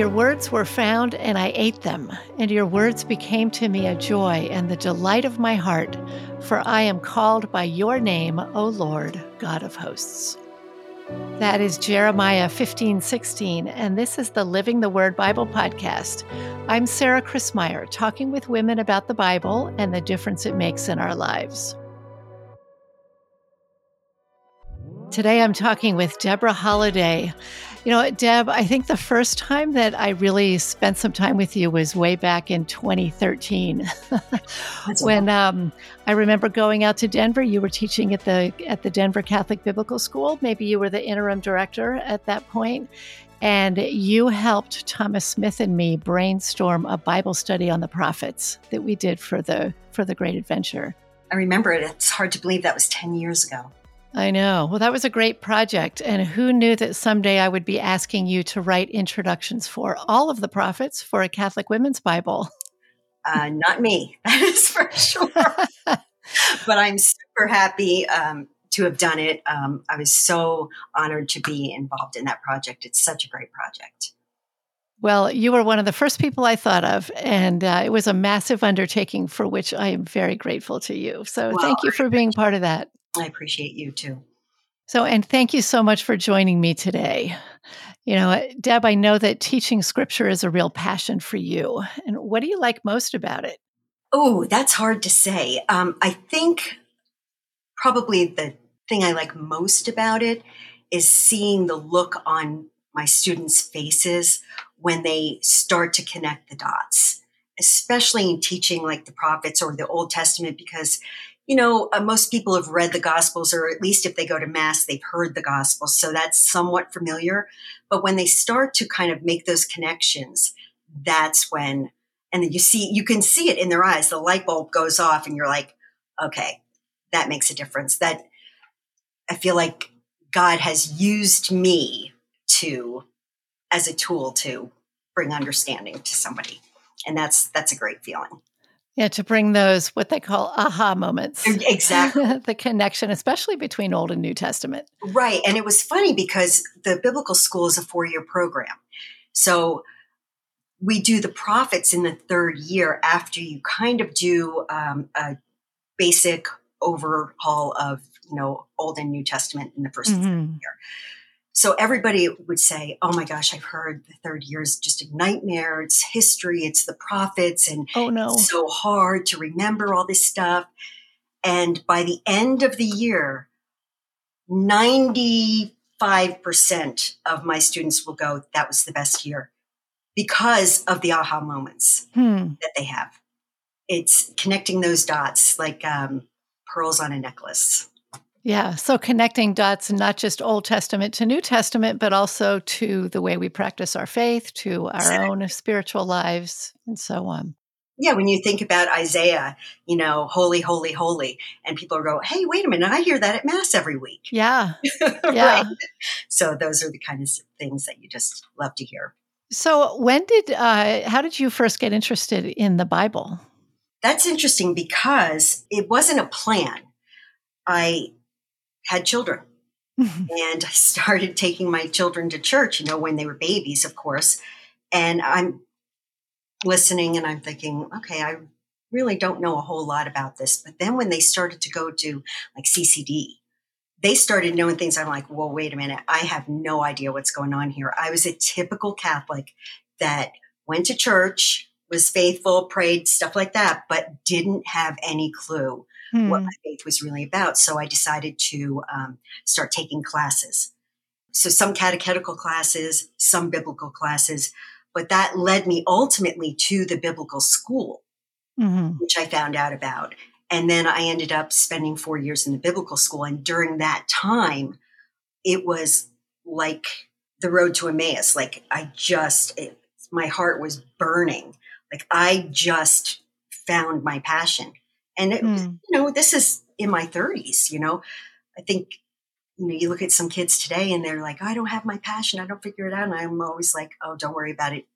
Your words were found, and I ate them, and your words became to me a joy and the delight of my heart, for I am called by your name, O Lord, God of hosts. That is Jeremiah 15 16, and this is the Living the Word Bible podcast. I'm Sarah Christmyer, talking with women about the Bible and the difference it makes in our lives. Today I'm talking with Deborah Holiday. You know, Deb, I think the first time that I really spent some time with you was way back in 2013. when um, I remember going out to Denver, you were teaching at the at the Denver Catholic Biblical School. Maybe you were the interim director at that point, and you helped Thomas Smith and me brainstorm a Bible study on the prophets that we did for the for the Great Adventure. I remember it. It's hard to believe that was 10 years ago. I know. Well, that was a great project. And who knew that someday I would be asking you to write introductions for all of the prophets for a Catholic women's Bible? Uh, not me, that is for sure. but I'm super happy um, to have done it. Um, I was so honored to be involved in that project. It's such a great project. Well, you were one of the first people I thought of, and uh, it was a massive undertaking for which I am very grateful to you. So, well, thank you for being part of that. I appreciate you too. So, and thank you so much for joining me today. You know, Deb, I know that teaching scripture is a real passion for you. And what do you like most about it? Oh, that's hard to say. Um, I think probably the thing I like most about it is seeing the look on my students' faces when they start to connect the dots, especially in teaching like the prophets or the Old Testament, because you know, uh, most people have read the Gospels, or at least if they go to Mass, they've heard the Gospels. So that's somewhat familiar. But when they start to kind of make those connections, that's when, and then you see, you can see it in their eyes. The light bulb goes off, and you're like, okay, that makes a difference. That I feel like God has used me to, as a tool to bring understanding to somebody. And that's, that's a great feeling. Yeah, to bring those what they call aha moments. Exactly. the connection, especially between Old and New Testament. Right. And it was funny because the biblical school is a four year program. So we do the prophets in the third year after you kind of do um, a basic overhaul of, you know, Old and New Testament in the 1st mm-hmm. year. So everybody would say, "Oh my gosh, I've heard the third year is just a nightmare. It's history. It's the prophets, and oh no, it's so hard to remember all this stuff." And by the end of the year, ninety-five percent of my students will go, "That was the best year," because of the aha moments hmm. that they have. It's connecting those dots like um, pearls on a necklace. Yeah. So connecting dots, not just Old Testament to New Testament, but also to the way we practice our faith, to our exactly. own spiritual lives, and so on. Yeah. When you think about Isaiah, you know, holy, holy, holy, and people go, hey, wait a minute, I hear that at Mass every week. Yeah. Yeah. So those are the kind of things that you just love to hear. So when did, uh, how did you first get interested in the Bible? That's interesting because it wasn't a plan. I had children. Mm-hmm. and I started taking my children to church, you know, when they were babies, of course. And I'm listening and I'm thinking, okay, I really don't know a whole lot about this. But then when they started to go to like CCD, they started knowing things. I'm like, well, wait a minute. I have no idea what's going on here. I was a typical Catholic that went to church, was faithful, prayed, stuff like that, but didn't have any clue hmm. what my faith was really about. So I decided to um, start taking classes. So some catechetical classes, some biblical classes, but that led me ultimately to the biblical school, mm-hmm. which I found out about. And then I ended up spending four years in the biblical school. And during that time, it was like the road to Emmaus. Like I just, it, my heart was burning. Like I just found my passion. And, it, mm. you know, this is in my 30s, you know. I think, you know, you look at some kids today and they're like, I don't have my passion. I don't figure it out. And I'm always like, oh, don't worry about it.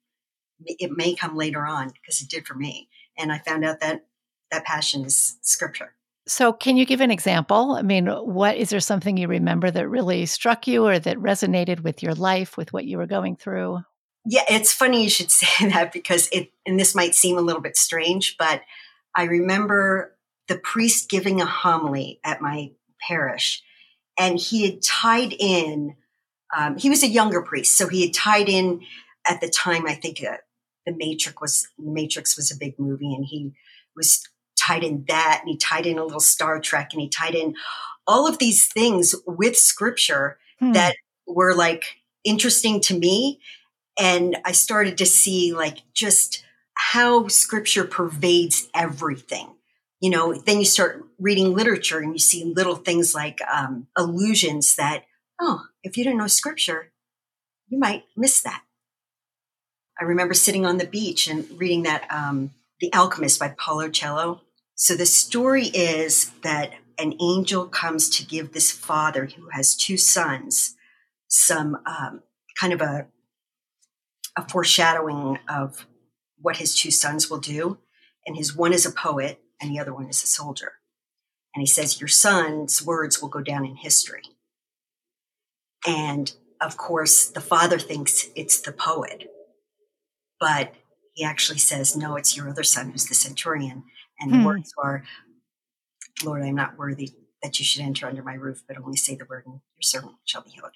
It may come later on because it did for me. And I found out that that passion is scripture. So, can you give an example? I mean, what is there something you remember that really struck you or that resonated with your life, with what you were going through? Yeah, it's funny you should say that because it, and this might seem a little bit strange, but I remember the priest giving a homily at my parish, and he had tied in, um, he was a younger priest, so he had tied in at the time, I think uh, the Matrix was, Matrix was a big movie, and he was tied in that, and he tied in a little Star Trek, and he tied in all of these things with scripture hmm. that were like interesting to me. And I started to see like just how scripture pervades everything. You know, then you start reading literature and you see little things like um, allusions that, oh, if you didn't know scripture, you might miss that. I remember sitting on the beach and reading that um, The Alchemist by Paulo Coelho. So the story is that an angel comes to give this father who has two sons some um, kind of a, a foreshadowing of what his two sons will do. And his one is a poet and the other one is a soldier. And he says, Your son's words will go down in history. And of course, the father thinks it's the poet, but he actually says, No, it's your other son who's the centurion. And the hmm. words are, Lord, I am not worthy that you should enter under my roof, but only say the word, and your servant shall be healed.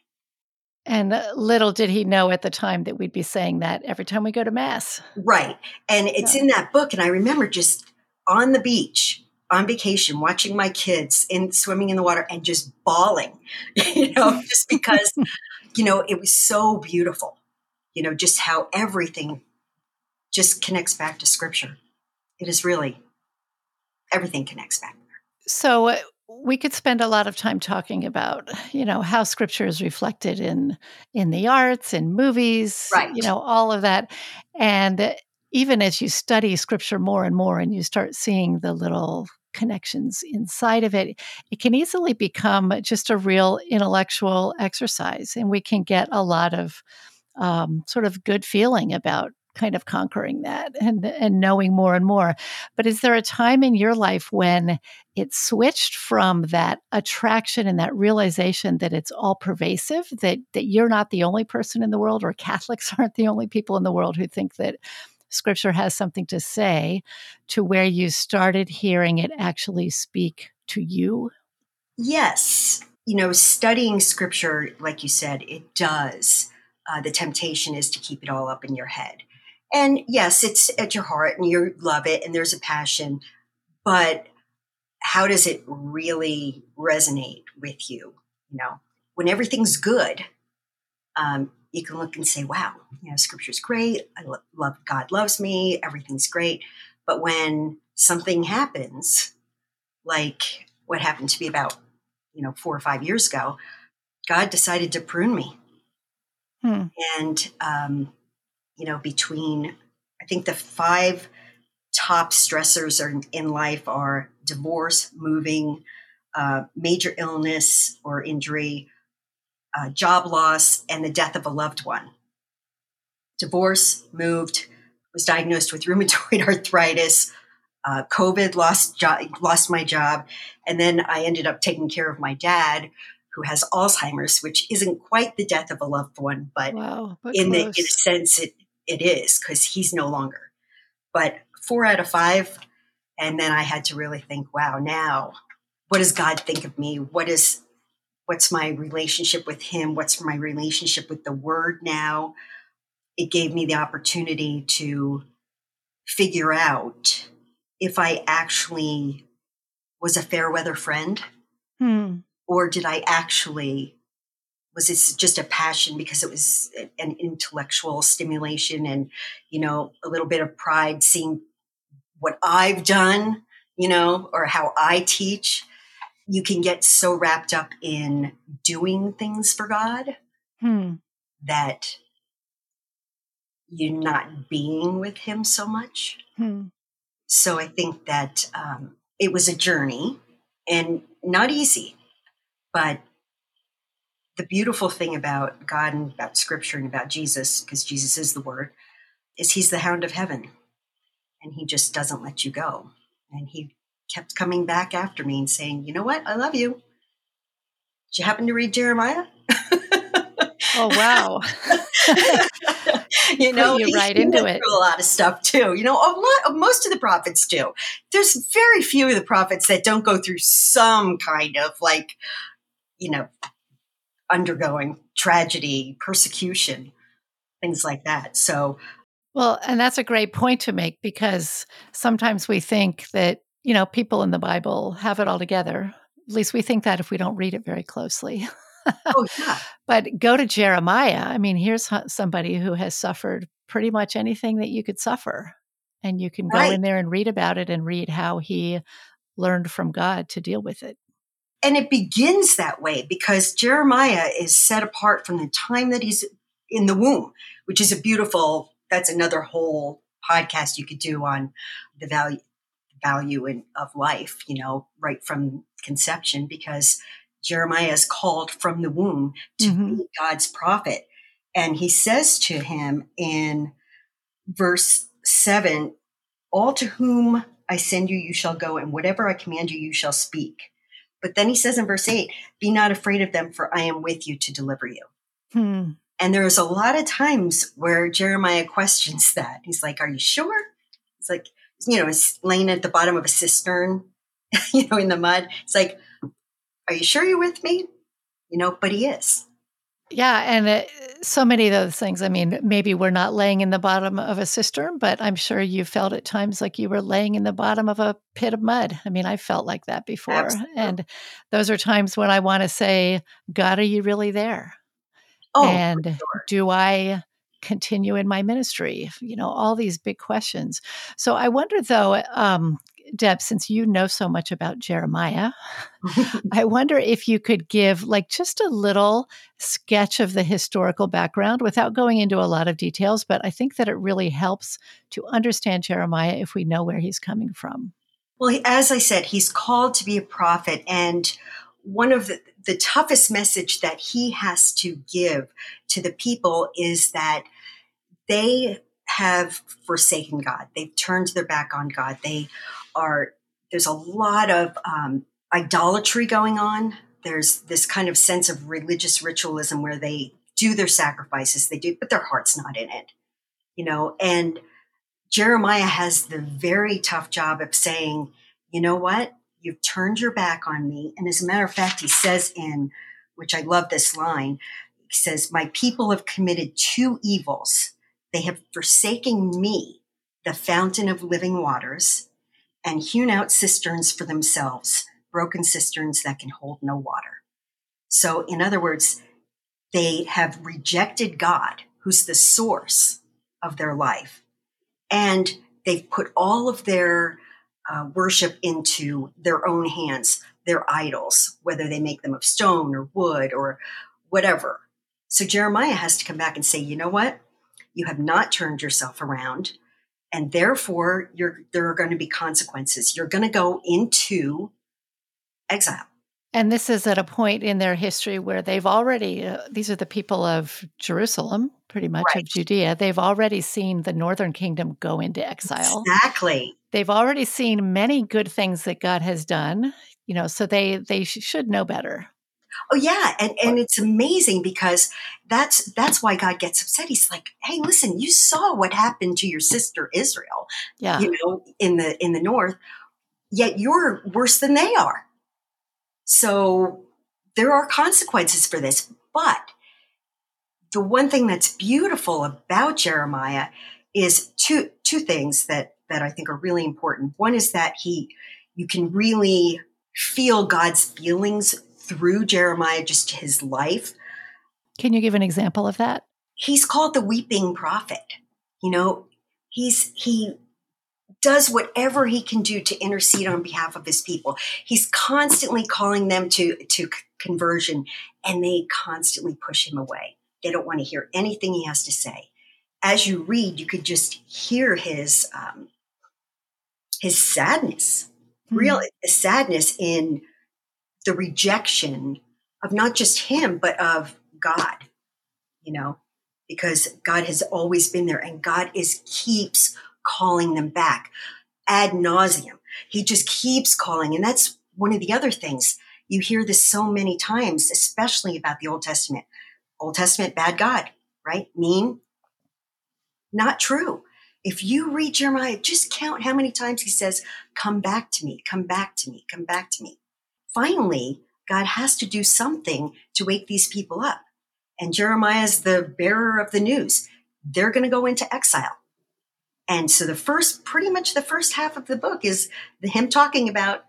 And uh, little did he know at the time that we'd be saying that every time we go to mass. Right. And it's yeah. in that book. And I remember just on the beach on vacation, watching my kids in swimming in the water and just bawling, you know, just because, you know, it was so beautiful, you know, just how everything just connects back to scripture. It is really everything connects back there. So uh, we could spend a lot of time talking about, you know, how scripture is reflected in in the arts, in movies, right. you know, all of that. And even as you study scripture more and more and you start seeing the little connections inside of it, it can easily become just a real intellectual exercise. And we can get a lot of um, sort of good feeling about kind of conquering that and and knowing more and more. But is there a time in your life when it switched from that attraction and that realization that it's all pervasive, that that you're not the only person in the world or Catholics aren't the only people in the world who think that scripture has something to say to where you started hearing it actually speak to you? Yes. You know, studying scripture, like you said, it does. Uh, the temptation is to keep it all up in your head. And yes, it's at your heart and you love it and there's a passion, but how does it really resonate with you? You know, when everything's good, um, you can look and say, wow, you know, scripture's great. I lo- love God loves me. Everything's great. But when something happens, like what happened to me about, you know, four or five years ago, God decided to prune me. Hmm. And um, you know, between, I think the five top stressors are in life are divorce, moving, uh, major illness or injury, uh, job loss, and the death of a loved one. Divorce, moved, was diagnosed with rheumatoid arthritis, uh, COVID, lost jo- lost my job, and then I ended up taking care of my dad, who has Alzheimer's, which isn't quite the death of a loved one, but, wow, but in the in a sense, it it is because he's no longer. But four out of five. And then I had to really think, wow, now what does God think of me? What is what's my relationship with him? What's my relationship with the word now? It gave me the opportunity to figure out if I actually was a fair weather friend hmm. or did I actually was it just a passion because it was an intellectual stimulation and you know a little bit of pride seeing what i've done you know or how i teach you can get so wrapped up in doing things for god hmm. that you're not being with him so much hmm. so i think that um, it was a journey and not easy but the beautiful thing about God and about scripture and about Jesus, because Jesus is the word, is he's the hound of heaven. And he just doesn't let you go. And he kept coming back after me and saying, You know what? I love you. Did you happen to read Jeremiah? oh, wow. you know, you right into it. A lot of stuff too. You know, a lot. Most of the prophets do. There's very few of the prophets that don't go through some kind of like, you know, undergoing tragedy, persecution, things like that. So, well, and that's a great point to make because sometimes we think that you know people in the Bible have it all together. At least we think that if we don't read it very closely. oh yeah. but go to Jeremiah. I mean, here's somebody who has suffered pretty much anything that you could suffer. And you can go in there and read about it and read how he learned from God to deal with it. And it begins that way because Jeremiah is set apart from the time that he's in the womb, which is a beautiful, that's another whole podcast you could do on the value value in, of life, you know, right from conception, because Jeremiah is called from the womb to mm-hmm. be God's prophet. And he says to him in verse 7 All to whom I send you, you shall go, and whatever I command you, you shall speak. But then he says in verse 8, Be not afraid of them, for I am with you to deliver you. Hmm. And there's a lot of times where Jeremiah questions that. He's like, Are you sure? It's like, you know, laying at the bottom of a cistern, you know, in the mud. It's like, are you sure you're with me? You know, but he is. Yeah, and it, so many of those things. I mean, maybe we're not laying in the bottom of a cistern, but I'm sure you felt at times like you were laying in the bottom of a pit of mud. I mean, I felt like that before. Absolutely. And those are times when I want to say, God, are you really there? Oh, and sure. do I continue in my ministry? You know, all these big questions. So I wonder, though, um, Deb, since you know so much about Jeremiah, I wonder if you could give like just a little sketch of the historical background without going into a lot of details. But I think that it really helps to understand Jeremiah if we know where he's coming from. Well, as I said, he's called to be a prophet. And one of the, the toughest message that he has to give to the people is that they have forsaken God. They've turned their back on God. They are, there's a lot of um, idolatry going on. There's this kind of sense of religious ritualism where they do their sacrifices, they do, but their heart's not in it, you know. And Jeremiah has the very tough job of saying, you know what? You've turned your back on me. And as a matter of fact, he says in, which I love this line, he says, My people have committed two evils. They have forsaken me, the fountain of living waters, and hewn out cisterns for themselves, broken cisterns that can hold no water. So, in other words, they have rejected God, who's the source of their life, and they've put all of their uh, worship into their own hands, their idols, whether they make them of stone or wood or whatever. So Jeremiah has to come back and say, you know what? You have not turned yourself around and therefore there are going to be consequences. You're going to go into exile. And this is at a point in their history where they've already, uh, these are the people of Jerusalem, pretty much right. of Judea. They've already seen the northern kingdom go into exile. Exactly. They've already seen many good things that God has done, you know, so they they should know better. Oh yeah, and and it's amazing because that's that's why God gets upset. He's like, "Hey, listen, you saw what happened to your sister Israel, yeah. you know, in the in the north, yet you're worse than they are. So there are consequences for this. But the one thing that's beautiful about Jeremiah is two two things that that I think are really important. One is that he you can really feel God's feelings through Jeremiah, just his life. Can you give an example of that? He's called the weeping prophet. You know, he's he does whatever he can do to intercede on behalf of his people. He's constantly calling them to to conversion and they constantly push him away. They don't want to hear anything he has to say. As you read, you could just hear his um, his sadness, mm-hmm. real sadness in the rejection of not just him, but of God, you know, because God has always been there and God is keeps calling them back ad nauseum. He just keeps calling. And that's one of the other things. You hear this so many times, especially about the Old Testament. Old Testament, bad God, right? Mean, not true. If you read Jeremiah, just count how many times he says, Come back to me, come back to me, come back to me. Finally, God has to do something to wake these people up. And Jeremiah is the bearer of the news. They're going to go into exile. And so the first, pretty much the first half of the book is him talking about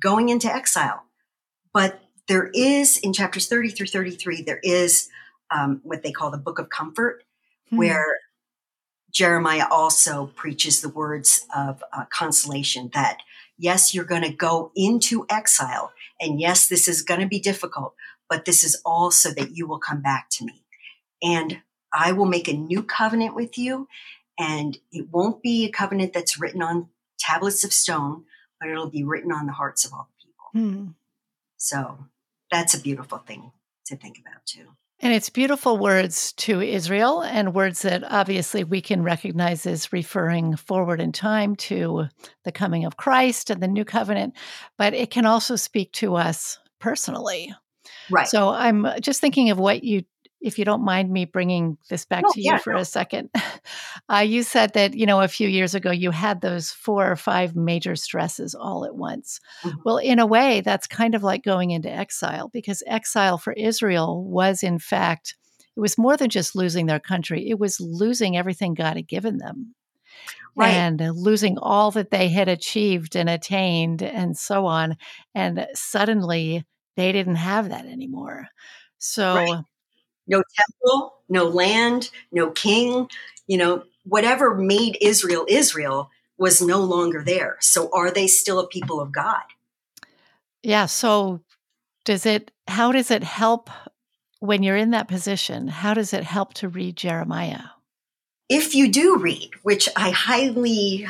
going into exile. But there is in chapters 30 through 33, there is um, what they call the book of comfort, hmm. where Jeremiah also preaches the words of uh, consolation that yes, you're going to go into exile. And yes, this is going to be difficult, but this is all so that you will come back to me. And I will make a new covenant with you. And it won't be a covenant that's written on tablets of stone, but it'll be written on the hearts of all the people. Hmm. So that's a beautiful thing to think about too. And it's beautiful words to Israel and words that obviously we can recognize as referring forward in time to the coming of Christ and the new covenant, but it can also speak to us personally. Right. So I'm just thinking of what you if you don't mind me bringing this back oh, to you yeah, for no. a second. Uh, you said that, you know, a few years ago you had those four or five major stresses all at once. Mm-hmm. Well, in a way, that's kind of like going into exile because exile for Israel was, in fact, it was more than just losing their country, it was losing everything God had given them. Right. And losing all that they had achieved and attained and so on. And suddenly they didn't have that anymore. So right no temple, no land, no king, you know, whatever made Israel Israel was no longer there. So are they still a people of God? Yeah. So does it, how does it help when you're in that position? How does it help to read Jeremiah? If you do read, which I highly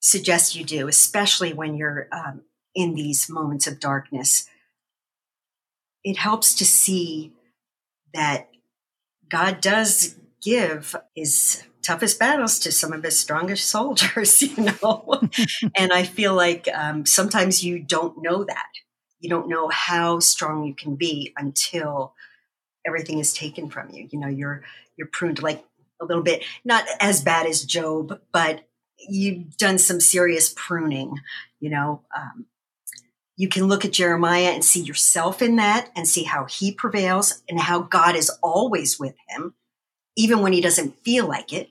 suggest you do, especially when you're um, in these moments of darkness, it helps to see that God does give his toughest battles to some of his strongest soldiers, you know? and I feel like um, sometimes you don't know that. You don't know how strong you can be until everything is taken from you. You know, you're you're pruned like a little bit, not as bad as Job, but you've done some serious pruning. You know, um, you can look at Jeremiah and see yourself in that and see how he prevails and how God is always with him, even when he doesn't feel like it,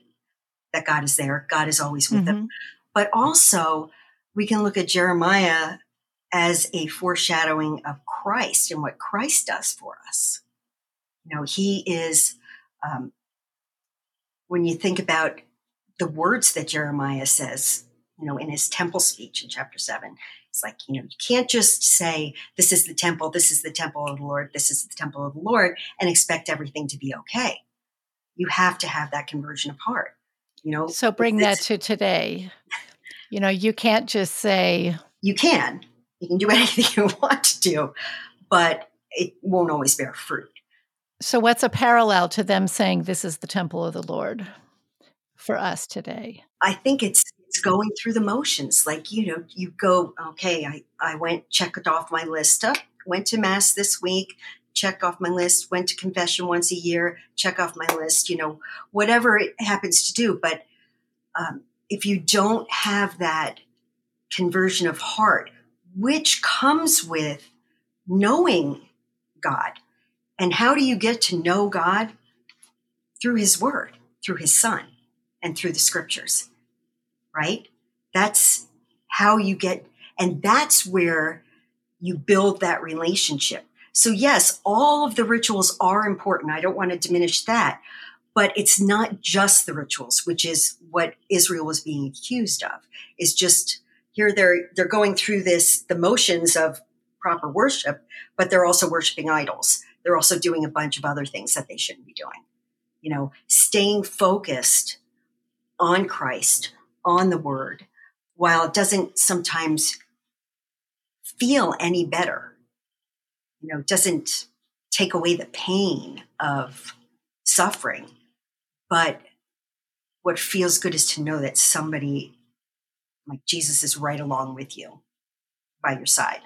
that God is there. God is always with mm-hmm. him. But also, we can look at Jeremiah as a foreshadowing of Christ and what Christ does for us. You know, he is, um, when you think about the words that Jeremiah says, you know, in his temple speech in chapter seven, it's like, you know, you can't just say, this is the temple, this is the temple of the Lord, this is the temple of the Lord, and expect everything to be okay. You have to have that conversion of heart, you know. So bring that to today. You know, you can't just say. You can. You can do anything you want to do, but it won't always bear fruit. So, what's a parallel to them saying, This is the temple of the Lord for us today? I think it's it's going through the motions. Like, you know, you go, okay, I, I went, checked off my list up, went to mass this week, check off my list, went to confession once a year, check off my list, you know, whatever it happens to do. But um, if you don't have that conversion of heart, which comes with knowing God, and how do you get to know God? Through His Word, through His Son, and through the Scriptures right? That's how you get, and that's where you build that relationship. So, yes, all of the rituals are important. I don't want to diminish that. But it's not just the rituals, which is what Israel was being accused of, is just here they're they're going through this the motions of proper worship, but they're also worshiping idols. They're also doing a bunch of other things that they shouldn't be doing. You know, staying focused on Christ, on the word, while it doesn't sometimes feel any better, you know, doesn't take away the pain of suffering. But what feels good is to know that somebody like Jesus is right along with you by your side.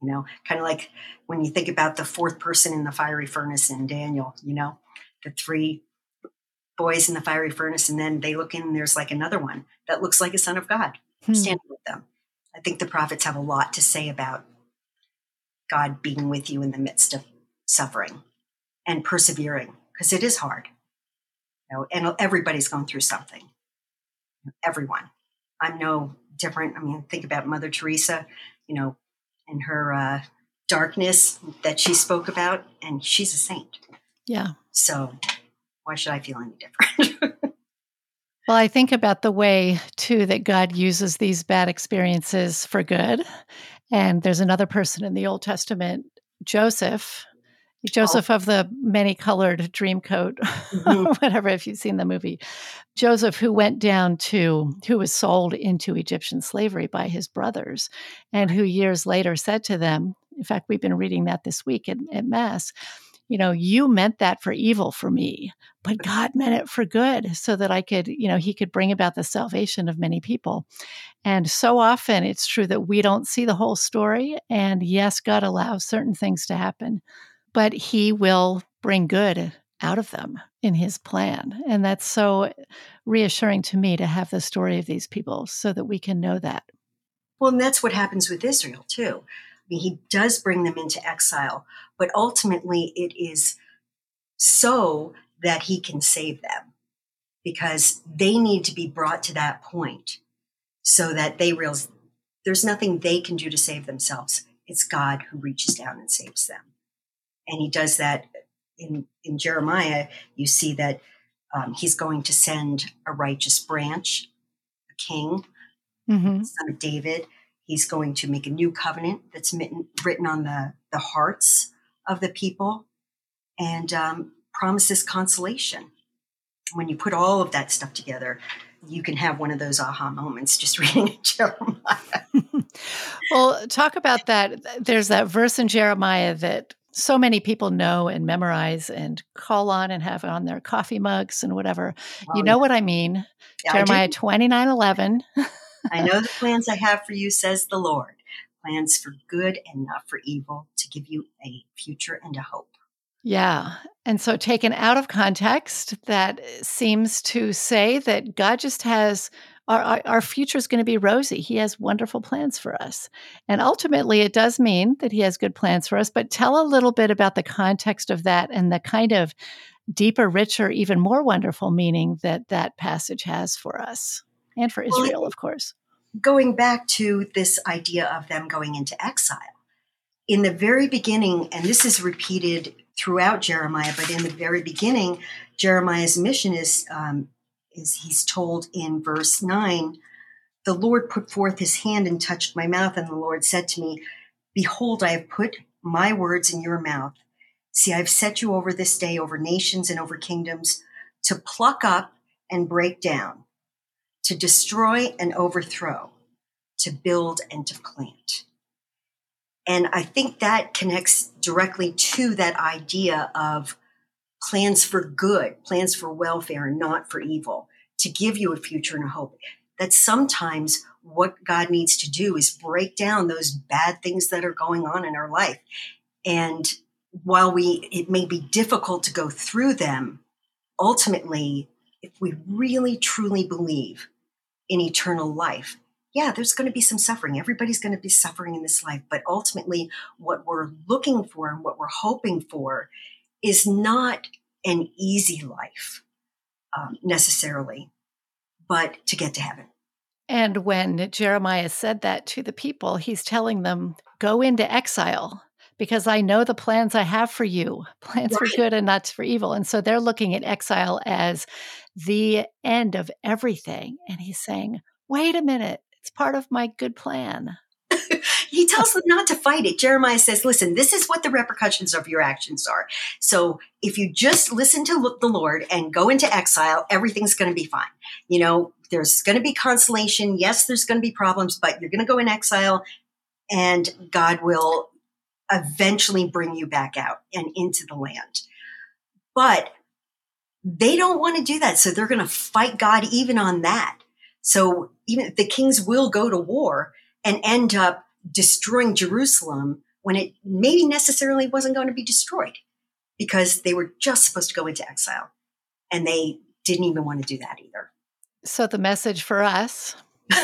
You know, kind of like when you think about the fourth person in the fiery furnace in Daniel, you know, the three boys in the fiery furnace, and then they look in and there's like another one that looks like a son of God hmm. standing with them. I think the prophets have a lot to say about God being with you in the midst of suffering and persevering because it is hard. You know, and everybody's going through something. Everyone. I'm no different. I mean, think about Mother Teresa, you know, and her uh, darkness that she spoke about, and she's a saint. Yeah. So why should I feel any different? well, I think about the way, too, that God uses these bad experiences for good. And there's another person in the Old Testament, Joseph, Joseph oh. of the many colored dream coat, mm-hmm. whatever, if you've seen the movie. Joseph, who went down to, who was sold into Egyptian slavery by his brothers, and who years later said to them, in fact, we've been reading that this week at, at Mass, you know, you meant that for evil for me, but God meant it for good so that I could, you know, He could bring about the salvation of many people. And so often it's true that we don't see the whole story. And yes, God allows certain things to happen, but He will bring good out of them in His plan. And that's so reassuring to me to have the story of these people so that we can know that. Well, and that's what happens with Israel too I mean, he does bring them into exile, but ultimately it is so that he can save them because they need to be brought to that point so that they realize there's nothing they can do to save themselves. It's God who reaches down and saves them. And he does that in, in Jeremiah. You see that um, he's going to send a righteous branch, a king, mm-hmm. son of David, He's going to make a new covenant that's written on the, the hearts of the people and um, promises consolation. When you put all of that stuff together, you can have one of those aha moments just reading Jeremiah. well, talk about that. There's that verse in Jeremiah that so many people know and memorize and call on and have on their coffee mugs and whatever. Oh, you know yeah. what I mean? Yeah, Jeremiah 29 11. I know the plans I have for you, says the Lord plans for good and not for evil, to give you a future and a hope. Yeah. And so, taken out of context, that seems to say that God just has our, our, future is going to be rosy. He has wonderful plans for us. And ultimately, it does mean that He has good plans for us. But tell a little bit about the context of that and the kind of deeper, richer, even more wonderful meaning that that passage has for us and for Israel, well, of course. Going back to this idea of them going into exile, in the very beginning, and this is repeated throughout Jeremiah, but in the very beginning, Jeremiah's mission is, um, is he's told in verse 9, the Lord put forth his hand and touched my mouth, and the Lord said to me, Behold, I have put my words in your mouth. See, I've set you over this day over nations and over kingdoms to pluck up and break down, to destroy and overthrow, to build and to plant. And I think that connects directly to that idea of plans for good, plans for welfare, and not for evil, to give you a future and a hope. That sometimes what God needs to do is break down those bad things that are going on in our life. And while we, it may be difficult to go through them, ultimately, if we really truly believe in eternal life. Yeah, there's going to be some suffering. Everybody's going to be suffering in this life. But ultimately, what we're looking for and what we're hoping for is not an easy life um, necessarily, but to get to heaven. And when Jeremiah said that to the people, he's telling them, go into exile because I know the plans I have for you, plans right. for good and not for evil. And so they're looking at exile as the end of everything. And he's saying, wait a minute, it's part of my good plan. he tells them not to fight it. Jeremiah says, listen, this is what the repercussions of your actions are. So if you just listen to the Lord and go into exile, everything's going to be fine. You know, there's going to be consolation. Yes, there's going to be problems, but you're going to go in exile and God will eventually bring you back out and into the land. But they don't want to do that. So they're going to fight God even on that. So even the kings will go to war and end up destroying Jerusalem when it maybe necessarily wasn't going to be destroyed because they were just supposed to go into exile. And they didn't even want to do that either. So the message for us,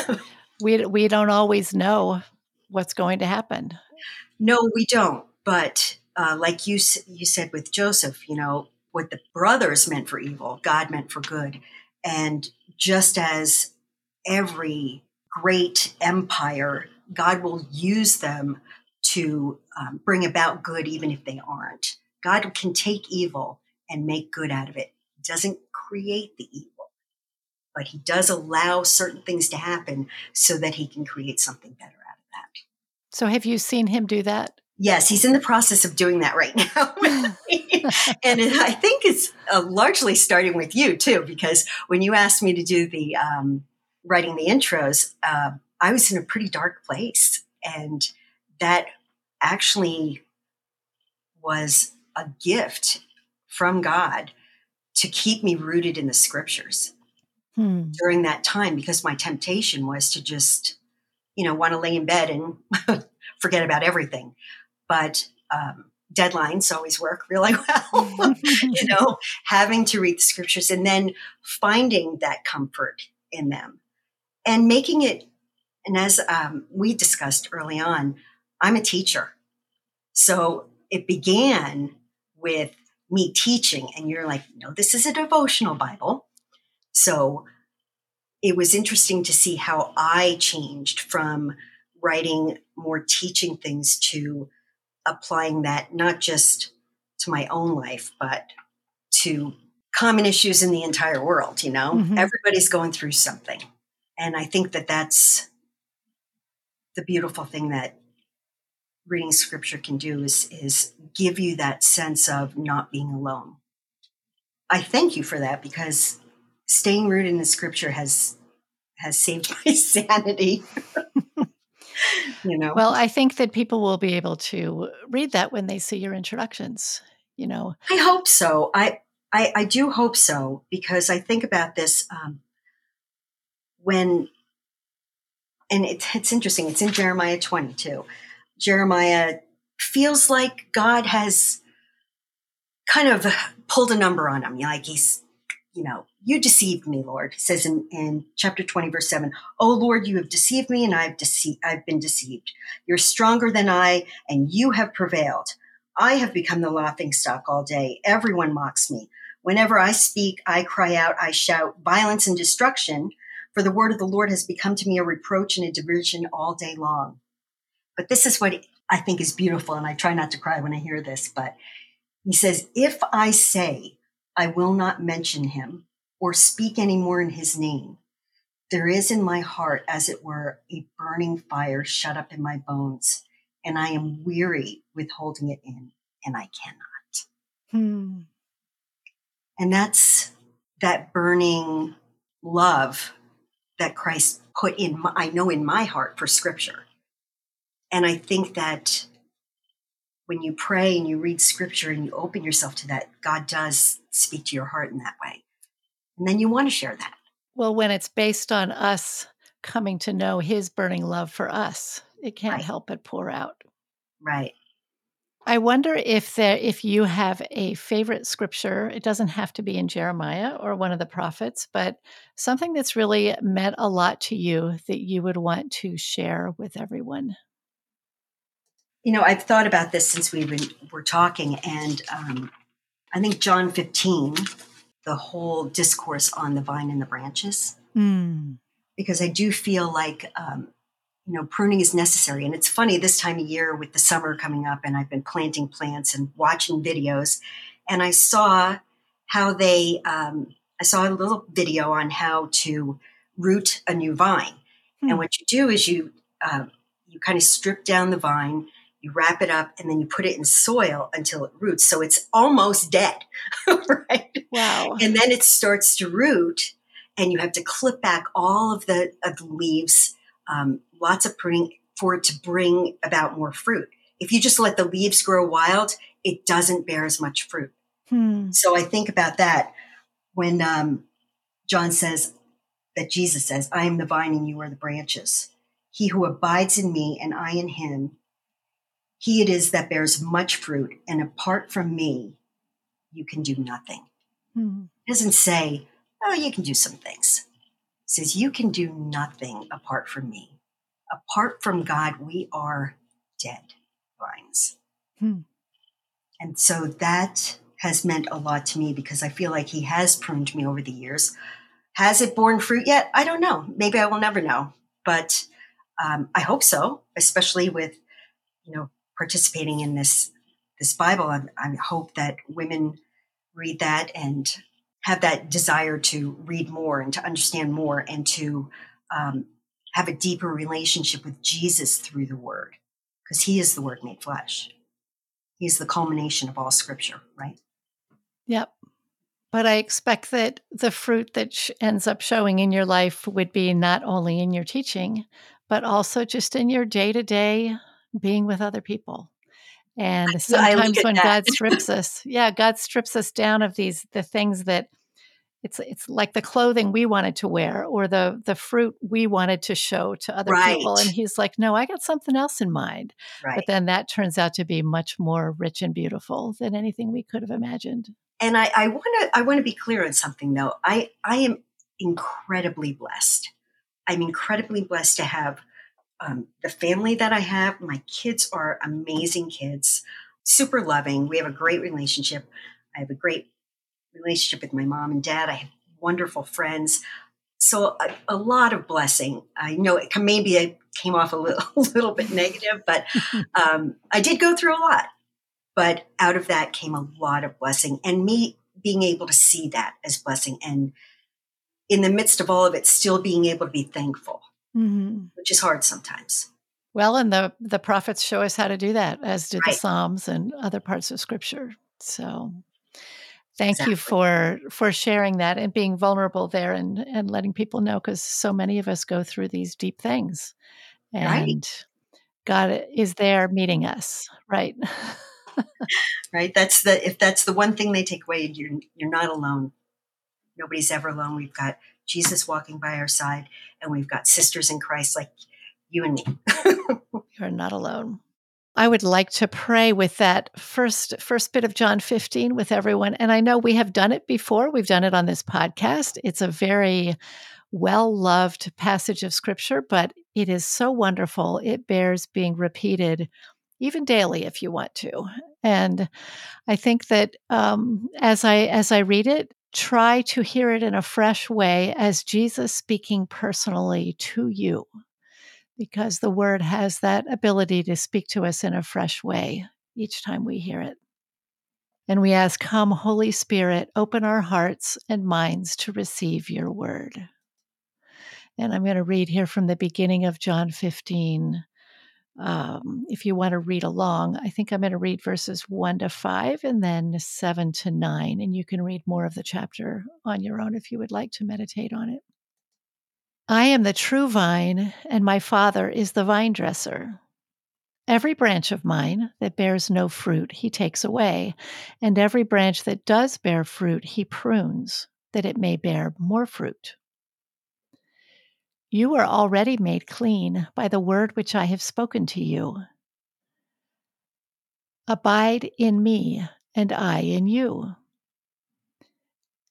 we we don't always know what's going to happen. No, we don't. But uh, like you you said with Joseph, you know what the brothers meant for evil, God meant for good, and just as every great empire, God will use them to um, bring about good, even if they aren't. God can take evil and make good out of it. He doesn't create the evil, but He does allow certain things to happen so that He can create something better out of that. So, have you seen Him do that? Yes, he's in the process of doing that right now. and it, I think it's uh, largely starting with you, too, because when you asked me to do the um, writing the intros, uh, I was in a pretty dark place. And that actually was a gift from God to keep me rooted in the scriptures hmm. during that time because my temptation was to just, you know, want to lay in bed and forget about everything. But um, deadlines always work really well, you know, having to read the scriptures and then finding that comfort in them and making it. And as um, we discussed early on, I'm a teacher. So it began with me teaching, and you're like, no, this is a devotional Bible. So it was interesting to see how I changed from writing more teaching things to applying that not just to my own life, but to common issues in the entire world. You know, mm-hmm. everybody's going through something. And I think that that's the beautiful thing that reading scripture can do is, is give you that sense of not being alone. I thank you for that because staying rooted in the scripture has has saved my sanity. you know. Well, I think that people will be able to read that when they see your introductions, you know. I hope so. I I, I do hope so because I think about this um, when, and it, it's interesting. It's in Jeremiah 22. Jeremiah feels like God has kind of pulled a number on him. Like he's, you know, you deceived me, Lord. Says in, in chapter 20, verse 7, Oh Lord, you have deceived me and I've deceived I've been deceived. You're stronger than I, and you have prevailed. I have become the laughing stock all day. Everyone mocks me. Whenever I speak, I cry out, I shout violence and destruction, for the word of the Lord has become to me a reproach and a derision all day long. But this is what I think is beautiful, and I try not to cry when I hear this. But he says, If I say I will not mention him or speak any more in his name, there is in my heart, as it were, a burning fire shut up in my bones, and I am weary with holding it in, and I cannot. Hmm. And that's that burning love that Christ put in, my, I know, in my heart for scripture. And I think that when you pray and you read scripture and you open yourself to that, God does speak to your heart in that way. And then you want to share that. Well, when it's based on us coming to know his burning love for us, it can't right. help but pour out. Right. I wonder if there if you have a favorite scripture. It doesn't have to be in Jeremiah or one of the prophets, but something that's really meant a lot to you that you would want to share with everyone. You know, I've thought about this since we been, were talking, and um, I think John 15, the whole discourse on the vine and the branches, mm. because I do feel like, um, you know, pruning is necessary. And it's funny this time of year with the summer coming up, and I've been planting plants and watching videos, and I saw how they, um, I saw a little video on how to root a new vine. Mm. And what you do is you, uh, you kind of strip down the vine you wrap it up and then you put it in soil until it roots. So it's almost dead, right? Wow. And then it starts to root and you have to clip back all of the, of the leaves, um, lots of pruning for it to bring about more fruit. If you just let the leaves grow wild, it doesn't bear as much fruit. Hmm. So I think about that when um, John says that Jesus says, I am the vine and you are the branches. He who abides in me and I in him, he it is that bears much fruit, and apart from me, you can do nothing. Mm-hmm. It doesn't say oh, you can do some things. He says, You can do nothing apart from me. Apart from God, we are dead vines. Hmm. And so that has meant a lot to me because I feel like He has pruned me over the years. Has it borne fruit yet? I don't know. Maybe I will never know. But um, I hope so, especially with, you know, participating in this this Bible. I, I hope that women read that and have that desire to read more and to understand more and to um, have a deeper relationship with Jesus through the Word, because He is the Word made flesh. He's the culmination of all Scripture, right? Yep. But I expect that the fruit that sh- ends up showing in your life would be not only in your teaching, but also just in your day to day being with other people. And sometimes when. God strips us, yeah, God strips us down of these the things that it's it's like the clothing we wanted to wear or the the fruit we wanted to show to other right. people and he's like no i got something else in mind right. but then that turns out to be much more rich and beautiful than anything we could have imagined and i want to i want to be clear on something though i i am incredibly blessed i'm incredibly blessed to have um, the family that i have my kids are amazing kids super loving we have a great relationship i have a great relationship with my mom and dad. I have wonderful friends. So a, a lot of blessing. I know it maybe I came off a little, a little bit negative, but um, I did go through a lot. But out of that came a lot of blessing, and me being able to see that as blessing, and in the midst of all of it, still being able to be thankful, mm-hmm. which is hard sometimes. Well, and the the prophets show us how to do that, as did right. the Psalms and other parts of Scripture. So Thank exactly. you for for sharing that and being vulnerable there and and letting people know because so many of us go through these deep things, and right. God is there meeting us, right? right. That's the if that's the one thing they take away, you're you're not alone. Nobody's ever alone. We've got Jesus walking by our side, and we've got sisters in Christ like you and me. you're not alone. I would like to pray with that first first bit of John 15 with everyone. And I know we have done it before. We've done it on this podcast. It's a very well-loved passage of scripture, but it is so wonderful. It bears being repeated even daily if you want to. And I think that um, as I as I read it, try to hear it in a fresh way as Jesus speaking personally to you because the word has that ability to speak to us in a fresh way each time we hear it. And we ask, Come, Holy Spirit, open our hearts and minds to receive your word. And I'm going to read here from the beginning of John 15. Um, if you want to read along, I think I'm going to read verses 1 to 5 and then 7 to 9. And you can read more of the chapter on your own if you would like to meditate on it. I am the true vine, and my Father is the vine dresser. Every branch of mine that bears no fruit, he takes away, and every branch that does bear fruit, he prunes, that it may bear more fruit. You are already made clean by the word which I have spoken to you. Abide in me, and I in you.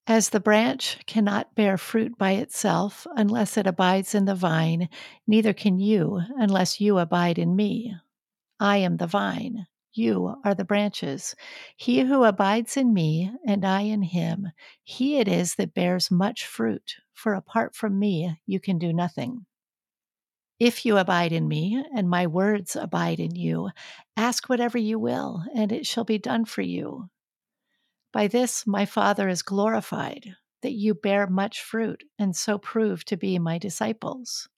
As the branch cannot bear fruit by itself unless it abides in the vine, neither can you unless you abide in me. I am the vine, you are the branches. He who abides in me, and I in him, he it is that bears much fruit, for apart from me you can do nothing. If you abide in me, and my words abide in you, ask whatever you will, and it shall be done for you. By this my Father is glorified, that you bear much fruit and so prove to be my disciples.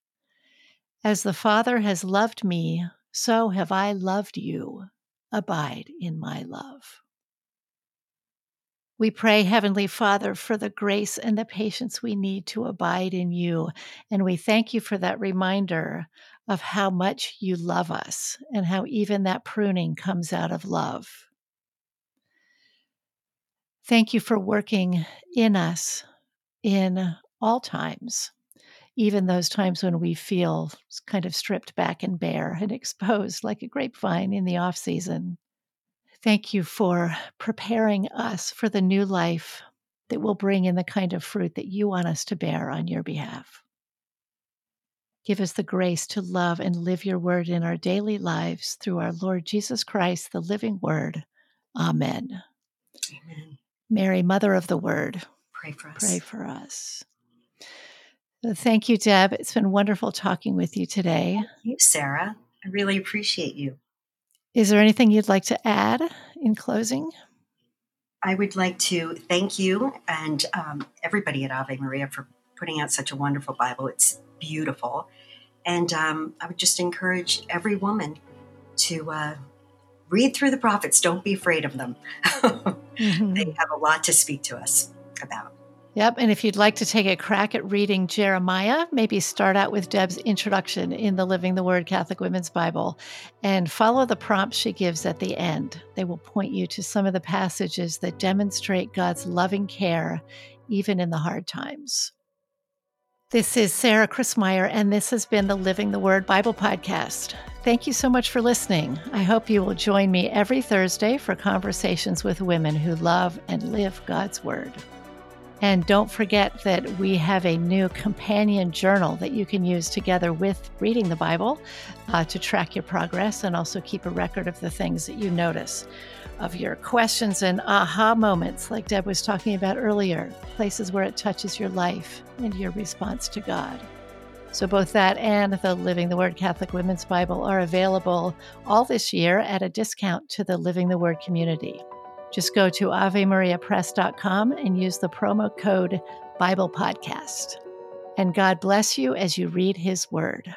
As the Father has loved me, so have I loved you. Abide in my love. We pray, Heavenly Father, for the grace and the patience we need to abide in you. And we thank you for that reminder of how much you love us and how even that pruning comes out of love. Thank you for working in us in all times, even those times when we feel kind of stripped back and bare and exposed like a grapevine in the off season. Thank you for preparing us for the new life that will bring in the kind of fruit that you want us to bear on your behalf. Give us the grace to love and live your word in our daily lives through our Lord Jesus Christ, the living word. Amen. Amen. Mary, Mother of the Word, pray for us. Pray for us. Thank you, Deb. It's been wonderful talking with you today. Thank you, Sarah. I really appreciate you. Is there anything you'd like to add in closing? I would like to thank you and um, everybody at Ave Maria for putting out such a wonderful Bible. It's beautiful. And um, I would just encourage every woman to uh, read through the prophets. Don't be afraid of them. mm-hmm. They have a lot to speak to us about. Yep. And if you'd like to take a crack at reading Jeremiah, maybe start out with Deb's introduction in the Living the Word Catholic Women's Bible and follow the prompts she gives at the end. They will point you to some of the passages that demonstrate God's loving care, even in the hard times. This is Sarah Christmyer, and this has been the Living the Word Bible Podcast. Thank you so much for listening. I hope you will join me every Thursday for conversations with women who love and live God's Word. And don't forget that we have a new companion journal that you can use together with reading the Bible uh, to track your progress and also keep a record of the things that you notice, of your questions and aha moments, like Deb was talking about earlier, places where it touches your life and your response to God. So, both that and the Living the Word Catholic Women's Bible are available all this year at a discount to the Living the Word community. Just go to AveMariaPress.com and use the promo code Bible Podcast. And God bless you as you read His Word.